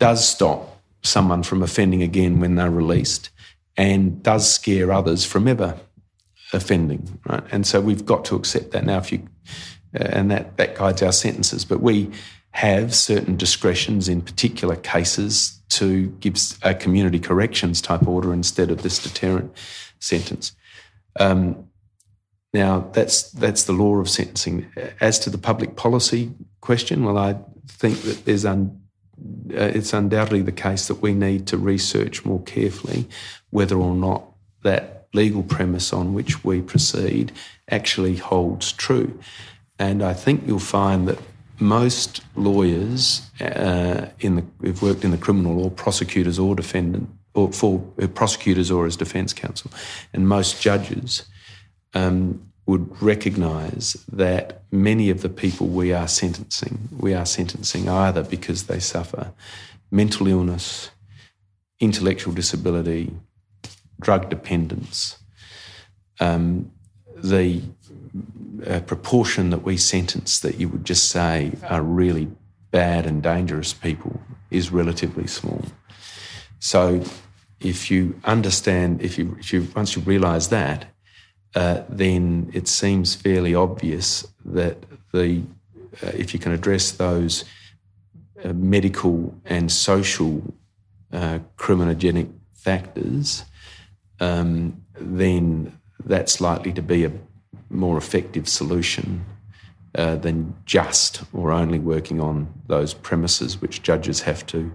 does stop someone from offending again when they're released and does scare others from ever offending, right? And so we've got to accept that now. If you uh, and that that guides our sentences, but we have certain discretions in particular cases to give a community corrections type order instead of this deterrent sentence. Um, now that's that's the law of sentencing. As to the public policy question, well, I think that there's un, it's undoubtedly the case that we need to research more carefully whether or not that legal premise on which we proceed actually holds true. And I think you'll find that most lawyers uh, in the who've worked in the criminal law, prosecutors or defendant, or for uh, prosecutors or as defence counsel, and most judges um, would recognise that many of the people we are sentencing, we are sentencing either because they suffer mental illness, intellectual disability, drug dependence. Um, the uh, proportion that we sentence that you would just say are really bad and dangerous people is relatively small. So if you understand, if you, if you once you realise that, uh, then it seems fairly obvious that the uh, if you can address those uh, medical and social uh, criminogenic factors, um, then that's likely to be a more effective solution uh, than just or only working on those premises which judges have to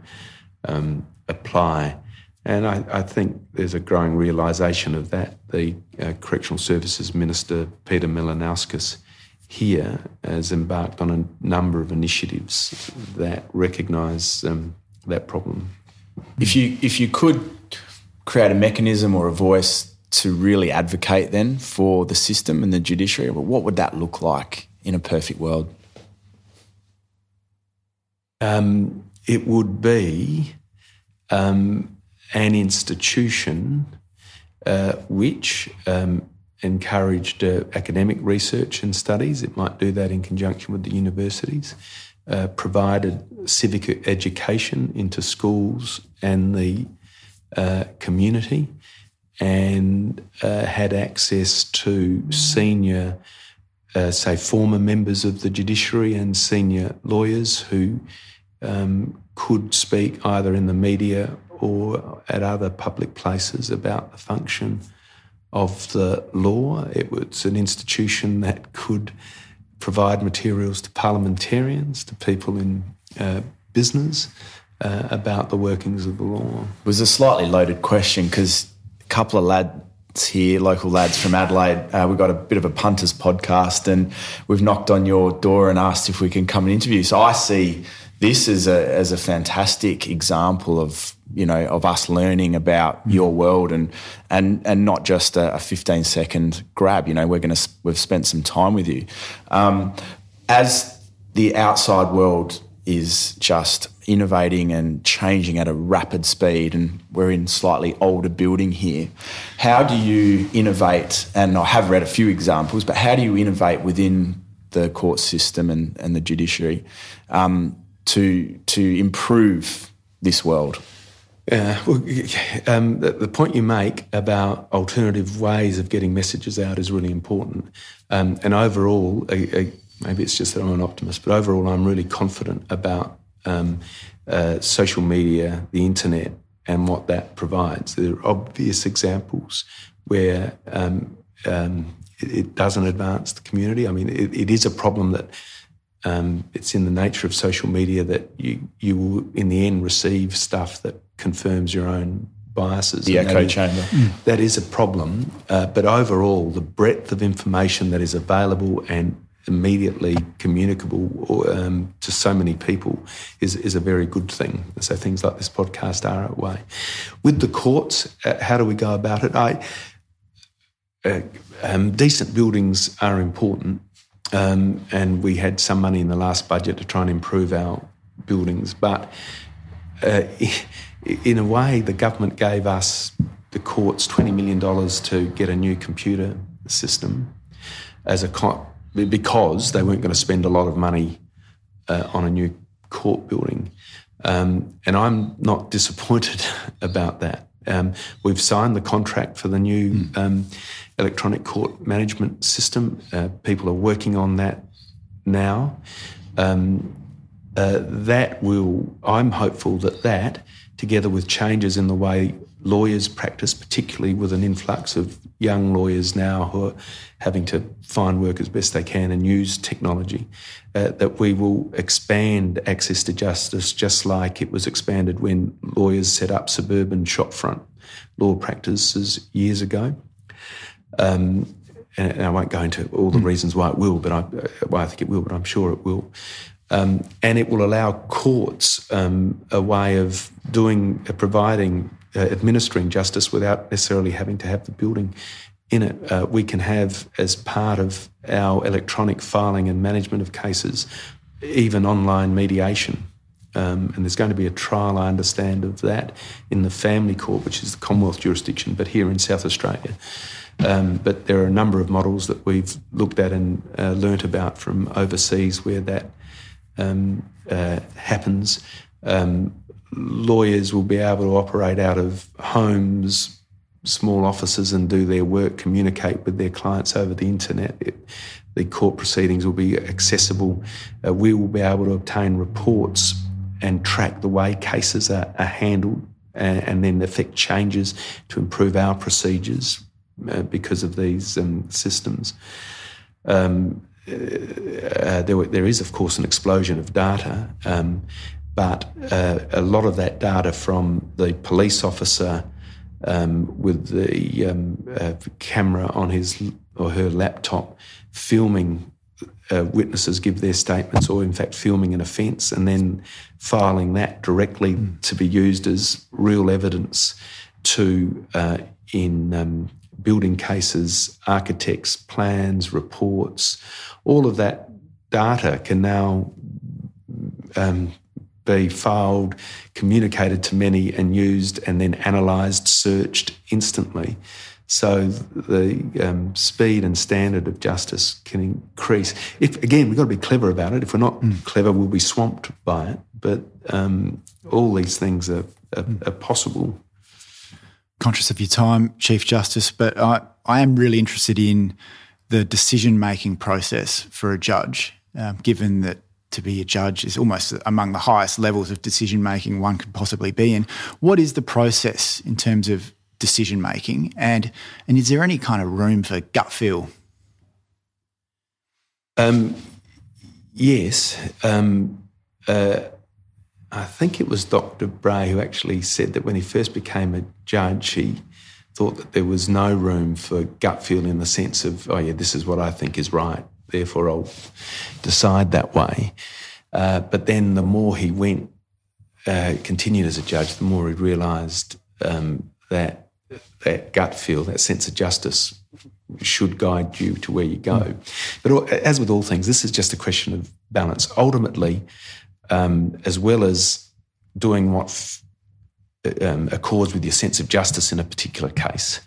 um, apply. And I, I, think there's a growing realisation of that. The uh, Correctional Services Minister, Peter Malinauskas, here has embarked on a number of initiatives that recognise um, that problem. If you if you could create a mechanism or a voice to really advocate then for the system and the judiciary, what would that look like in a perfect world? Um, it would be um, an institution uh, which um, encouraged uh, academic research and studies. It might do that in conjunction with the universities. Uh, provided civic education into schools and the uh, community, and uh, had access to senior, uh, say, former members of the judiciary and senior lawyers who um, could speak either in the media or at other public places about the function of the law. It was an institution that could provide materials to parliamentarians, to people in uh, business uh, about the workings of the law. It was a slightly loaded question because a couple of lads here, local lads from Adelaide, uh, we've got a bit of a punters podcast and we've knocked on your door and asked if we can come and interview. So I see this is a, as a fantastic example of you know of us learning about mm. your world and and and not just a, a 15 second grab you know we're going to we've spent some time with you. Um, as the outside world is just innovating and changing at a rapid speed and we're in slightly older building here how do you innovate? And i have read a few examples but how do you innovate within the court system and, and the judiciary? Um, to to improve this world uh, well, um, the, the, point you make about alternative ways of getting messages out is really important. Um, and overall, maybe it's just that I'm an optimist, but overall, I'm really confident about um, uh, social media, the internet, and what that provides. There are obvious examples where um, um, it, it, doesn't advance the community. I mean, it, it is a problem that um, it's in the nature of social media that you you will in the end receive stuff that confirms your own biases. The echo chamber. Mm. That is a problem. Uh, but overall, the breadth of information that is available and immediately communicable um, to so many people is, is a very good thing. So things like this podcast are a way. With the courts, uh, how do we go about it? I, uh, um, decent buildings are important. Um, and we had some money in the last budget to try and improve our buildings. But uh, in a way, the government gave us, the courts, $20 million to get a new computer system as a because they weren't going to spend a lot of money uh, on a new court building. Um, and I'm not disappointed about that. Um, we've signed the contract for the new mm. Electronic court management system. Uh, people are working on that now. Um, uh, that will, I'm hopeful that that together with changes in the way lawyers practice, particularly with an influx of young lawyers now who are having to find work as best they can and use technology, uh, that we will expand access to justice just like it was expanded when lawyers set up suburban shopfront law practices years ago. Um, and I won't go into all the mm. reasons why it will, but I, why I think it will, but I'm sure it will. Um, and it will allow courts um, a way of doing, uh, providing, uh, administering justice without necessarily having to have the building in it. Uh, we can have, as part of our electronic filing and management of cases, even online mediation. Um, and there's going to be a trial, I understand, of that in the family court, which is the Commonwealth jurisdiction, but here in South Australia. Um, but there are a number of models that we've looked at and uh, learnt about from overseas where that um, uh, happens, um, lawyers will be able to operate out of homes, small offices, and do their work, communicate with their clients over the internet. It, the court proceedings will be accessible. Uh, we will be able to obtain reports and track the way cases are, are handled and, and, then effect changes to improve our procedures uh, because of these um, systems. Um, uh, there, there is, of course, an explosion of data, um, but uh, a lot of that data from the police officer um, with the um, uh, camera on his or her laptop filming uh, witnesses give their statements, or in fact filming an offence, and then filing that directly mm. to be used as real evidence to uh, in um, building cases, architects, plans, reports, all of that data can now um, be filed, communicated to many, and used, and then analysed, searched instantly. So the um, speed and standard of justice can increase. If again, we've got to be clever about it. If we're not mm. clever, we'll be swamped by it. But um, all these things are, are, are, possible. Conscious of your time, Chief Justice, but I, I am really interested in the decision making process for a judge, um, given that to be a judge is almost among the highest levels of decision making one could possibly be in. What is the process in terms of decision making, and and is there any kind of room for gut feel? Um, yes, um, uh, I think it was Dr. Bray who actually said that when he first became a judge, he thought that there was no room for gut feel in the sense of, oh yeah, this is what I think is right, therefore I'll decide that way. Uh, but then the more he went, uh, continued as a judge, the more he realised um, that that gut feel, that sense of justice should guide you to where you go. Mm. But as with all things, this is just a question of balance. Ultimately, um, as well as doing what f- um, accords with your sense of justice in a particular case,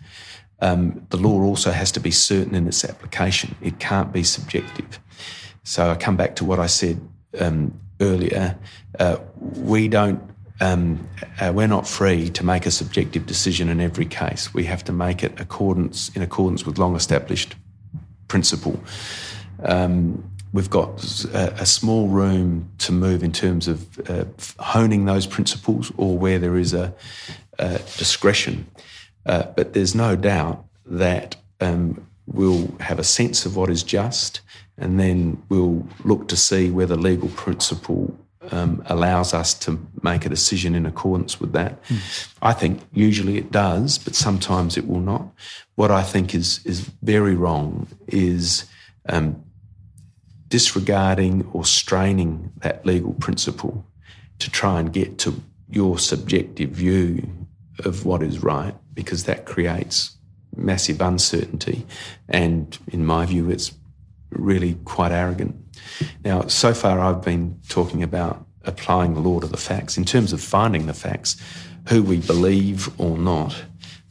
um, the law also has to be certain in its application. It can't be subjective. So I come back to what I said um, earlier. Uh, we don't um, uh, we're not free to make a subjective decision in every case. We have to make it accordance in accordance with long established principle. Um, we've got a, a, small room to move in terms of uh, honing those principles or where there is a, a discretion. Uh, but there's no doubt that um, we'll have a sense of what is just and then we'll look to see whether legal principle um, allows us to make a decision in accordance with that. Mm. I think usually it does, but sometimes it will not. What I think is is very wrong is um, disregarding or straining that legal principle to try and get to your subjective view of what is right, because that creates massive uncertainty, and in my view, it's really quite arrogant. Now, so far I've been talking about applying the law to the facts. In terms of finding the facts, who we believe or not,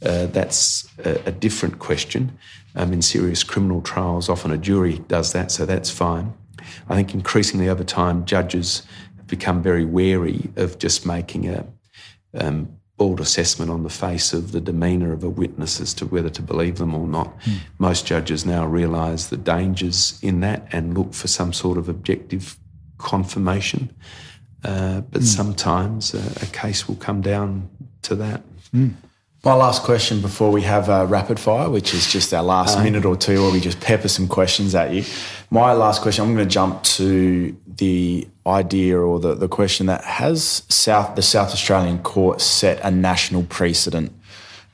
uh, that's a, a, different question. Um, in serious criminal trials, often a jury does that, so that's fine. I think increasingly over time, judges have become very wary of just making a um, bald assessment on the face of the demeanour of a witness as to whether to believe them or not. Mm. Most judges now realise the dangers in that and look for some sort of objective confirmation. Uh, but mm. sometimes a, a, case will come down to that. Mm. My last question before we have a rapid fire, which is just our last uh, minute or two where we just pepper some questions at you. My last question, I'm going to jump to the idea or the, the question that has South the South Australian court set a national precedent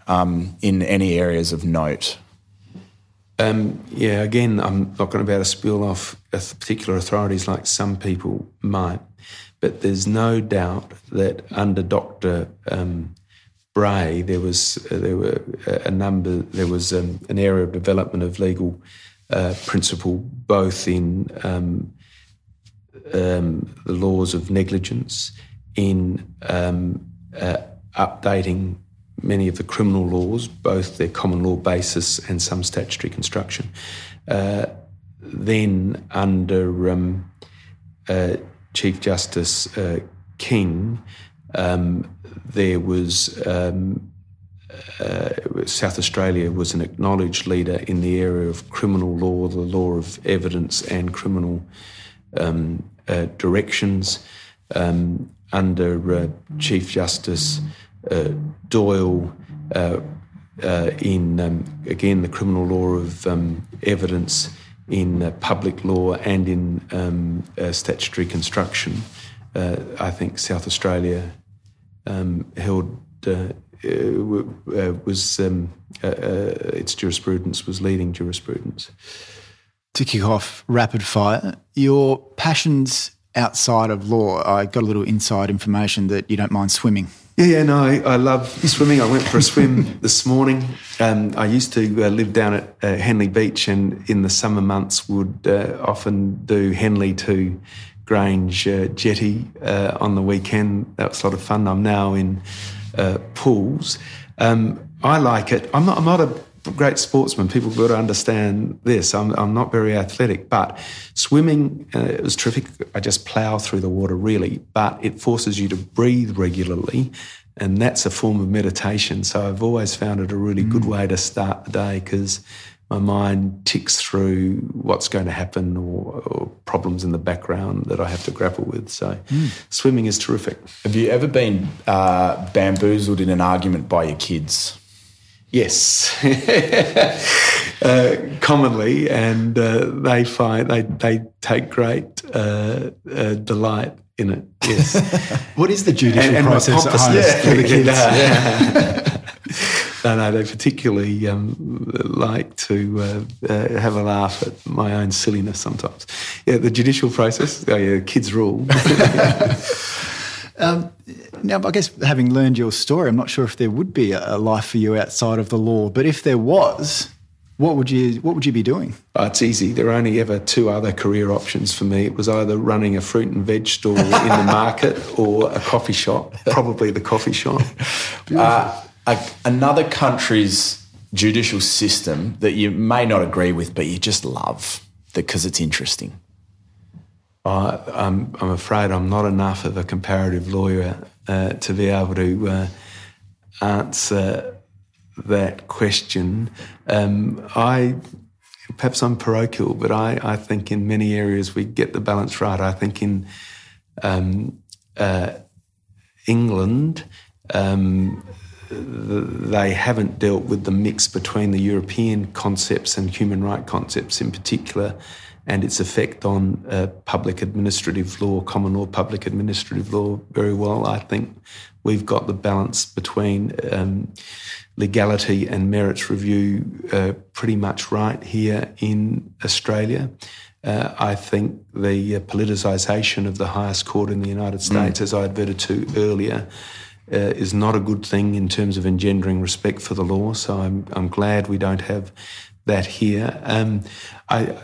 um, in any areas of note? Um, yeah, again, I'm not going to be able to spill off particular authorities like some people might, but there's no doubt that under Dr. Um, Bray, there was uh, there were a number. There was um, an area of development of legal uh, principle, both in um, um, the laws of negligence, in um, uh, updating many of the criminal laws, both their common law basis and some statutory construction. Uh, then, under um, uh, Chief Justice uh, King, um, there was um, uh, South Australia was an acknowledged leader in the area of criminal law, the law of evidence, and criminal um, uh, directions. um, under uh, Chief Justice uh, Doyle uh, uh, in, um, again, the criminal law of um, evidence in public law and in statutory construction. I think South Australia um, held was um, its jurisprudence was leading jurisprudence. To kick off rapid fire, your passions outside of law. I got a little inside information that you don't mind swimming. Yeah, yeah, no, I, I love swimming. I went for a swim this morning. Um, I used to uh, live down at uh, Henley Beach, and in the summer months would uh, often do Henley to Grange uh, Jetty uh, on the weekend. That was a lot of fun. I'm now in uh, pools. Um, I like it. I'm not. I'm not a great sportsman. People got to understand this. I'm, I'm not very athletic, but swimming uh, was terrific. I just plough through the water really, but it forces you to breathe regularly. And that's a form of meditation. So I've always found it a really mm. good way to start the day because my mind ticks through what's going to happen or, or, problems in the background that I have to grapple with. So mm. swimming is terrific. Have you ever been uh, bamboozled in an argument by your kids? Yes, uh, commonly, and uh, they find they they take great uh, uh delight in it. Yes. what is the judicial and, and process at home yeah, for the kids? Yeah. No, no, they particularly um, like to uh, uh, have a laugh at my own silliness sometimes. Yeah, the judicial process. Oh yeah, kids rule. Um, now, I guess having learned your story, I'm not sure if there would be a life for you outside of the law. But if there was, what would you what would you be doing? Oh, it's easy. There are only ever two other career options for me. It was either running a fruit and veg store in the market or a coffee shop. Probably the coffee shop. Uh, a, another country's judicial system that you may not agree with, but you just love because it's interesting. I, I'm, I'm afraid I'm not enough of a comparative lawyer uh, to be able to uh, answer that question. Um, I perhaps I'm parochial, but I, I think in many areas we get the balance right. I think in um, uh, England, um, they haven't dealt with the mix between the European concepts and human right concepts in particular and its effect on uh, public administrative law, common law, public administrative law very well. I think we've got the balance between um, legality and merits review uh, pretty much right here in Australia. Uh, I think the uh, politicisation of the highest court in the United mm. States, mm. as I adverted to earlier, uh, is not a good thing in terms of engendering respect for the law. So I'm, I'm glad we don't have that here. Um, I,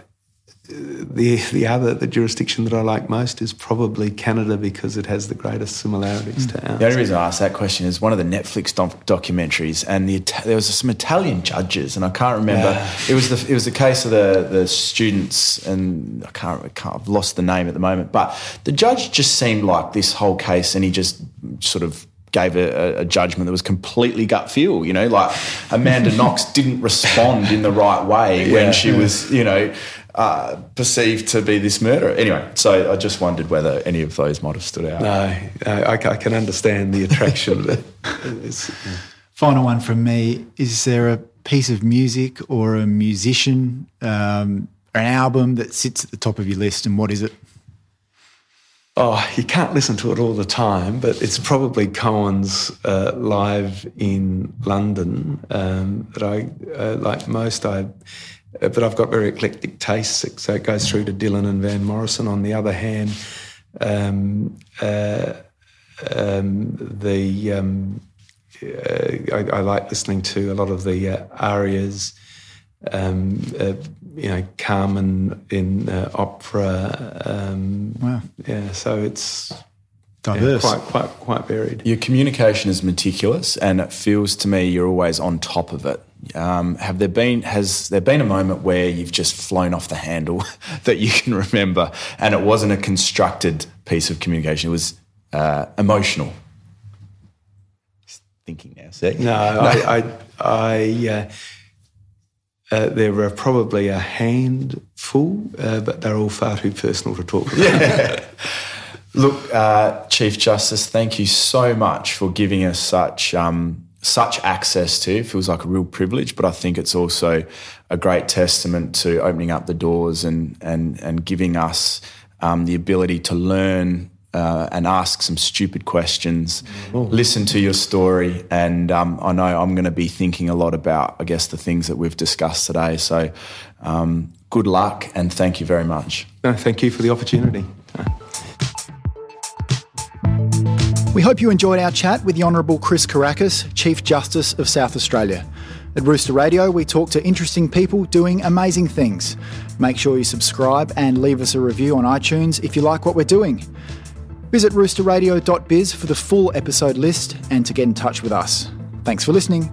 the the other the jurisdiction that I like most is probably Canada because it has the greatest similarities mm. to ours. The only reason I asked that question is one of the Netflix doc- documentaries, and the, there was some Italian judges, and I can't remember. Yeah. It was the it was the case of the the students, and I can't, I can't I've lost the name at the moment, but the judge just seemed like this whole case, and he just sort of gave a, a, judgment that was completely gut feel. You know, like Amanda Knox didn't respond in the right way yeah, when she yeah. was, you know, uh, perceived to be this murderer. Anyway, so I just wondered whether any of those might have stood out. No, I, I can understand the attraction of it. Final one from me: Is there a piece of music or a musician, um, an album that sits at the top of your list, and what is it? Oh, you can't listen to it all the time, but it's probably Cohen's uh, live in London um, that I uh, like most. I, uh, but I've got very eclectic tastes, so it goes through to Dylan and Van Morrison. On the other hand, um, uh, um, the um, uh, I, I, like listening to a lot of the uh, arias. Um, you know, Carmen in uh, opera. Um, wow. Yeah, so it's diverse, yeah, quite quite quite varied. Your communication is meticulous, and it feels to me you're always on top of it. Um, have there been has there been a moment where you've just flown off the handle that you can remember, and it wasn't a constructed piece of communication; it was uh, emotional. thinking now, see? No, no. I, I, I uh, uh, there are probably a handful, uh, but they're all far too personal to talk about. Yeah. Look, uh, Chief Justice, thank you so much for giving us such um, such access to. It feels like a real privilege, but I think it's also a great testament to opening up the doors and and and giving us um, the ability to learn uh, and ask some stupid questions, Ooh. listen to your story, and um, I know I'm going to be thinking a lot about, I guess, the things that we've discussed today. So, um, good luck and thank you very much. No, thank you for the opportunity. We hope you enjoyed our chat with the Honourable Chris Kourakis, Chief Justice of South Australia. At Rooster Radio, we talk to interesting people doing amazing things. Make sure you subscribe and leave us a review on iTunes if you like what we're doing. Visit roosterradio.biz for the full episode list and to get in touch with us. Thanks for listening.